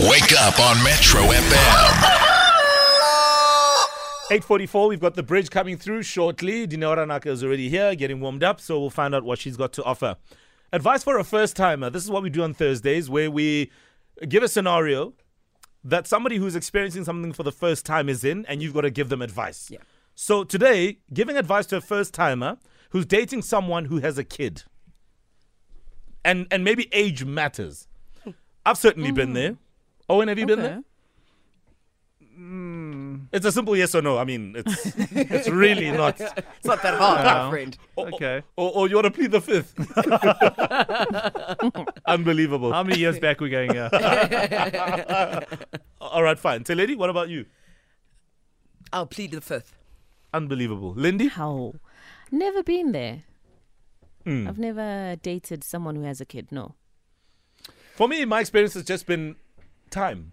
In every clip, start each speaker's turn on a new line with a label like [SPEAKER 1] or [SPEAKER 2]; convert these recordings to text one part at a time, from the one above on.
[SPEAKER 1] Wake up on Metro FM.
[SPEAKER 2] 844, we've got the bridge coming through shortly. Dinora Naka is already here, getting warmed up, so we'll find out what she's got to offer. Advice for a first timer. This is what we do on Thursdays, where we give a scenario that somebody who's experiencing something for the first time is in, and you've got to give them advice.
[SPEAKER 3] Yeah.
[SPEAKER 2] So today, giving advice to a first timer who's dating someone who has a kid. And and maybe age matters. I've certainly been mm. there. Owen, have you been
[SPEAKER 4] Okay.
[SPEAKER 2] there? It's a simple yes or no. I mean, it's it's really not.
[SPEAKER 3] It's not that hard, my friend.
[SPEAKER 4] Okay.
[SPEAKER 2] Or, or you want to plead the fifth? Unbelievable.
[SPEAKER 4] How many years back we're going here?
[SPEAKER 2] All right, fine. Lady, what about you?
[SPEAKER 3] I'll plead the fifth.
[SPEAKER 2] Unbelievable. Lindy?
[SPEAKER 5] How? Never been there.
[SPEAKER 2] Hmm.
[SPEAKER 5] I've never dated someone who has a kid. No.
[SPEAKER 2] For me, my experience has just been time.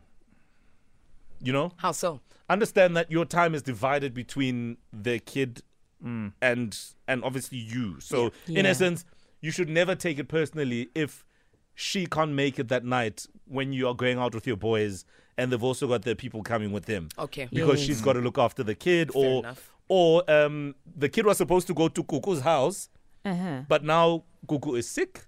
[SPEAKER 2] You know,
[SPEAKER 3] How so?
[SPEAKER 2] understand that your time is divided between the kid and and obviously you. So in essence, you should never take it personally if she can't make it that night when you are going out with your boys and they've also got their people coming with them.
[SPEAKER 3] Okay.
[SPEAKER 2] Because
[SPEAKER 5] Yes.
[SPEAKER 2] she's got to look after the kid or
[SPEAKER 3] enough.
[SPEAKER 2] or um the kid was supposed to go to Kuku's house
[SPEAKER 5] Uh huh.
[SPEAKER 2] but now Kuku is sick.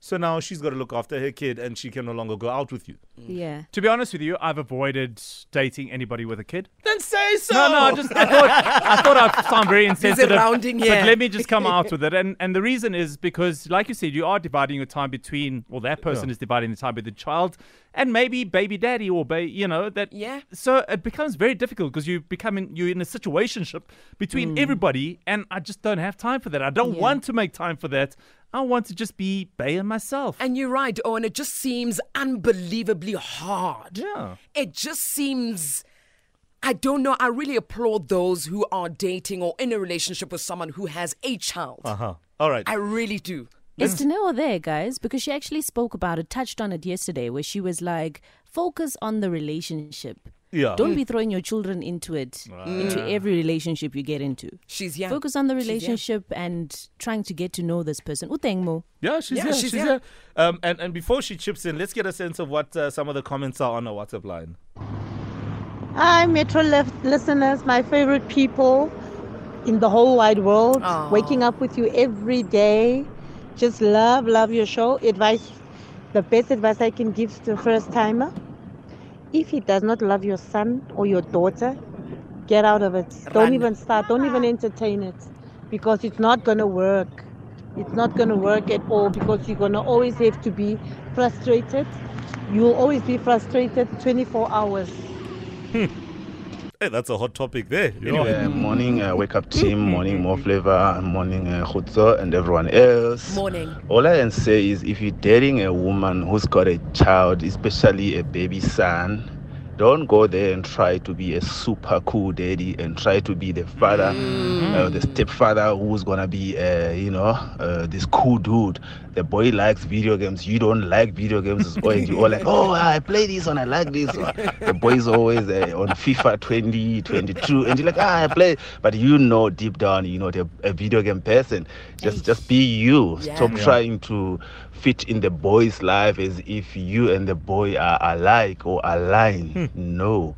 [SPEAKER 2] So now she's got to look after her kid and she can no longer go out with you. Mm.
[SPEAKER 5] Yeah.
[SPEAKER 4] to be honest with you, I've avoided dating anybody with a kid.
[SPEAKER 2] Then say so.
[SPEAKER 4] No, no, I just I thought I thought I'd sound very insensitive.
[SPEAKER 3] rounding
[SPEAKER 4] But
[SPEAKER 3] here.
[SPEAKER 4] let me just come out with it. And and the reason is because, like you said, you are dividing your time between well, that person
[SPEAKER 2] Yeah.
[SPEAKER 4] is dividing the time with the child and maybe baby daddy or ba- you know, that
[SPEAKER 3] Yeah.
[SPEAKER 4] So it becomes very difficult because you become in you're in a situationship between mm. everybody and I just don't have time for that. I don't
[SPEAKER 5] Yeah.
[SPEAKER 4] want to make time for that. I want to just be Bay and myself.
[SPEAKER 3] And you're right, Owen. It just seems unbelievably hard.
[SPEAKER 4] yeah.
[SPEAKER 3] It just seems. I don't know. I really applaud those who are dating or in a relationship with someone who has a child.
[SPEAKER 2] Uh-huh. All right.
[SPEAKER 3] I really do.
[SPEAKER 5] Is Danelle there, guys? Because she actually spoke about it, touched on it yesterday, where she was like, focus on the relationship.
[SPEAKER 2] Yeah.
[SPEAKER 5] Don't be throwing your children into it, into every relationship you get into.
[SPEAKER 3] She's young.
[SPEAKER 5] Focus on the relationship and trying to get to know this person. Utengmo.
[SPEAKER 2] Yeah, she's
[SPEAKER 3] Yeah,
[SPEAKER 2] here.
[SPEAKER 3] she's
[SPEAKER 2] She's,
[SPEAKER 3] here.
[SPEAKER 2] here. Um, and, and before she chips in, let's get a sense of what uh, some of the comments are on our WhatsApp line.
[SPEAKER 6] Hi, Metro left listeners, my favorite people in the whole wide world.
[SPEAKER 3] Aw.
[SPEAKER 6] Waking up with you every day. Just love, love your show. Advice, the best advice I can give to a first timer. If he does not love your son or your daughter, get out of it.
[SPEAKER 3] Run.
[SPEAKER 6] Don't even start, don't even entertain it because it's not going to work. It's not going to work at all because you're going to always have to be frustrated. You'll always be frustrated 24 hours. Hmm.
[SPEAKER 2] Hey, that's a hot topic there. Anyway.
[SPEAKER 7] Uh, morning, uh, wake up team, morning, Mo Flava, morning, uh, Khutso, and everyone else.
[SPEAKER 3] Morning.
[SPEAKER 7] All I can say is if you're dating a woman who's got a child, especially a baby son, don't go there and try to be a super cool daddy and try to be the father, uh, the stepfather who's gonna be, uh, you know, uh, this cool dude. The boy likes video games. You don't like video games. Or you all like, oh, I play this one I like this. one the boy's always uh, on FIFA 20, 22, and you're like, ah, I play. But you know deep down, you know, the a video game person. Just, just be you. Stop
[SPEAKER 3] Yeah.
[SPEAKER 7] trying to fit in the boy's life as if you and the boy are alike or aligned. No.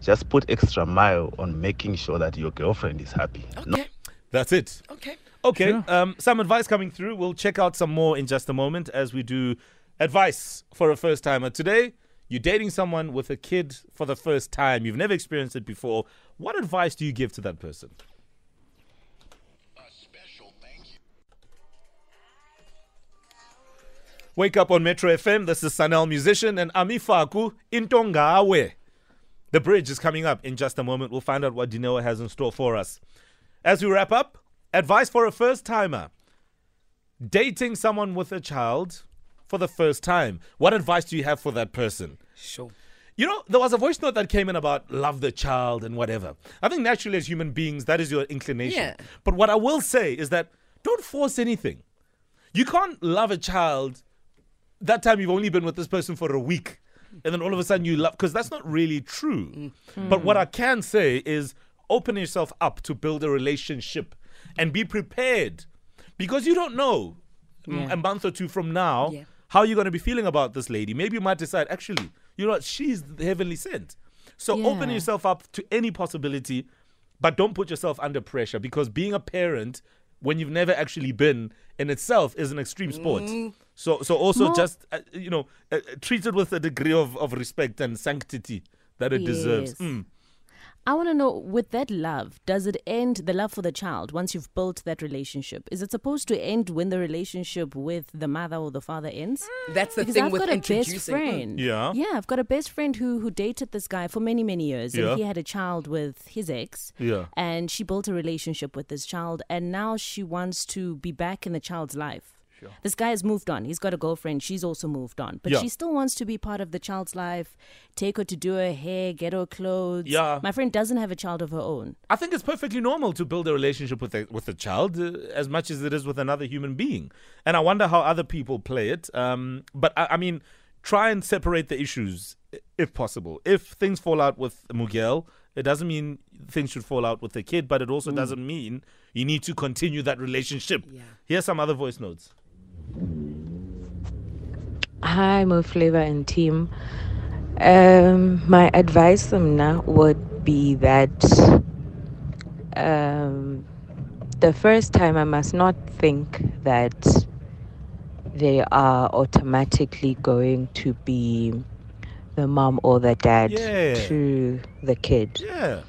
[SPEAKER 7] Just put extra mile on making sure that your girlfriend is happy. No
[SPEAKER 3] Okay.
[SPEAKER 2] That's it.
[SPEAKER 3] Okay.
[SPEAKER 2] Okay. Um, some advice coming through. We'll check out some more in just a moment as we do advice for a first timer. Today, you're dating someone with a kid for the first time. You've never experienced it before. What advice do you give to that person? Wake up on Metro FM. This is Sanel Musician and Amifaku Intongawe. The bridge is coming up in just a moment. We'll find out what Dinoa has in store for us. As we wrap up, advice for a first timer. Dating someone with a child for the first time. What advice do you have for that person?
[SPEAKER 3] Sure.
[SPEAKER 2] You know, there was a voice note that came in about love the child and whatever. I think naturally, as human beings, that is your inclination.
[SPEAKER 3] Yeah.
[SPEAKER 2] But what I will say is that don't force anything. You can't love a child that time you've only been with this person for a week and then all of a sudden you love because that's not really true. But what I can say is open yourself up to build a relationship and be prepared because you don't know mm,
[SPEAKER 5] Yeah.
[SPEAKER 2] a month or two from now
[SPEAKER 3] Yeah.
[SPEAKER 2] how you're going to be feeling about this lady. Maybe you might decide, actually, you know what? She's heavenly sent. So open yourself up to any possibility, but don't put yourself under pressure because being a parent when you've never actually been in itself is an extreme sport. So so also
[SPEAKER 5] More-
[SPEAKER 2] just uh, you know uh, treat it with a degree of, of respect and sanctity that it deserves. Mm.
[SPEAKER 5] I want to know with that love, does it end the love for the child once you've built that relationship? Is it supposed to end when the relationship with the mother or the father ends?
[SPEAKER 3] That's the
[SPEAKER 5] because
[SPEAKER 3] thing
[SPEAKER 5] I've
[SPEAKER 3] with
[SPEAKER 5] got a best
[SPEAKER 3] introducing.
[SPEAKER 5] friend.
[SPEAKER 2] Yeah.
[SPEAKER 5] yeah, I've got a best friend who who dated this guy for many many years,
[SPEAKER 2] Yeah.
[SPEAKER 5] and he had a child with his ex.
[SPEAKER 2] Yeah.
[SPEAKER 5] and she built a relationship with this child, and now she wants to be back in the child's life. This guy has moved on. He's got a girlfriend. She's also moved on, but
[SPEAKER 2] Yeah.
[SPEAKER 5] she still wants to be part of the child's life. Take her to do her hair, get her clothes.
[SPEAKER 2] Yeah.
[SPEAKER 5] my friend doesn't have a child of her own.
[SPEAKER 2] I think it's perfectly normal to build a relationship with a, with a child uh, as much as it is with another human being. And I wonder how other people play it. Um, but I, I mean, try and separate the issues if possible. If things fall out with Miguel, it doesn't mean things should fall out with the kid, but it also doesn't mean you need to continue that relationship.
[SPEAKER 3] Yeah.
[SPEAKER 2] Here's some other voice notes.
[SPEAKER 8] Hi, Mo Flava and team. Um, my advice now would be that um, the first time I must not think that they are automatically going to be the mom or the dad
[SPEAKER 2] Yeah.
[SPEAKER 8] to the kid.
[SPEAKER 2] Yeah.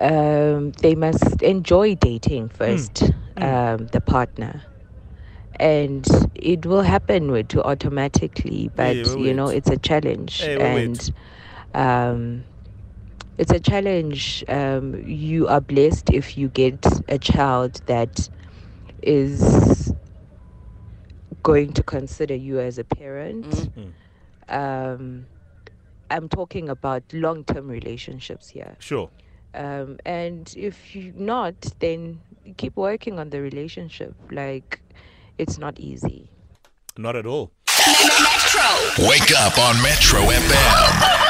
[SPEAKER 8] Um, they must enjoy dating first, um, the partner. And it will happen with to automatically, but
[SPEAKER 2] Hey,
[SPEAKER 8] you know it's a challenge,
[SPEAKER 2] Hey,
[SPEAKER 8] and um, it's a challenge. Um, you are blessed if you get a child that is going to consider you as a parent.
[SPEAKER 2] Mm.
[SPEAKER 8] Um, I'm talking about long-term relationships here.
[SPEAKER 2] Sure.
[SPEAKER 8] Um, and if you not, then keep working on the relationship. Like, it's not easy.
[SPEAKER 2] Not at all.
[SPEAKER 1] Wake up on Metro FM.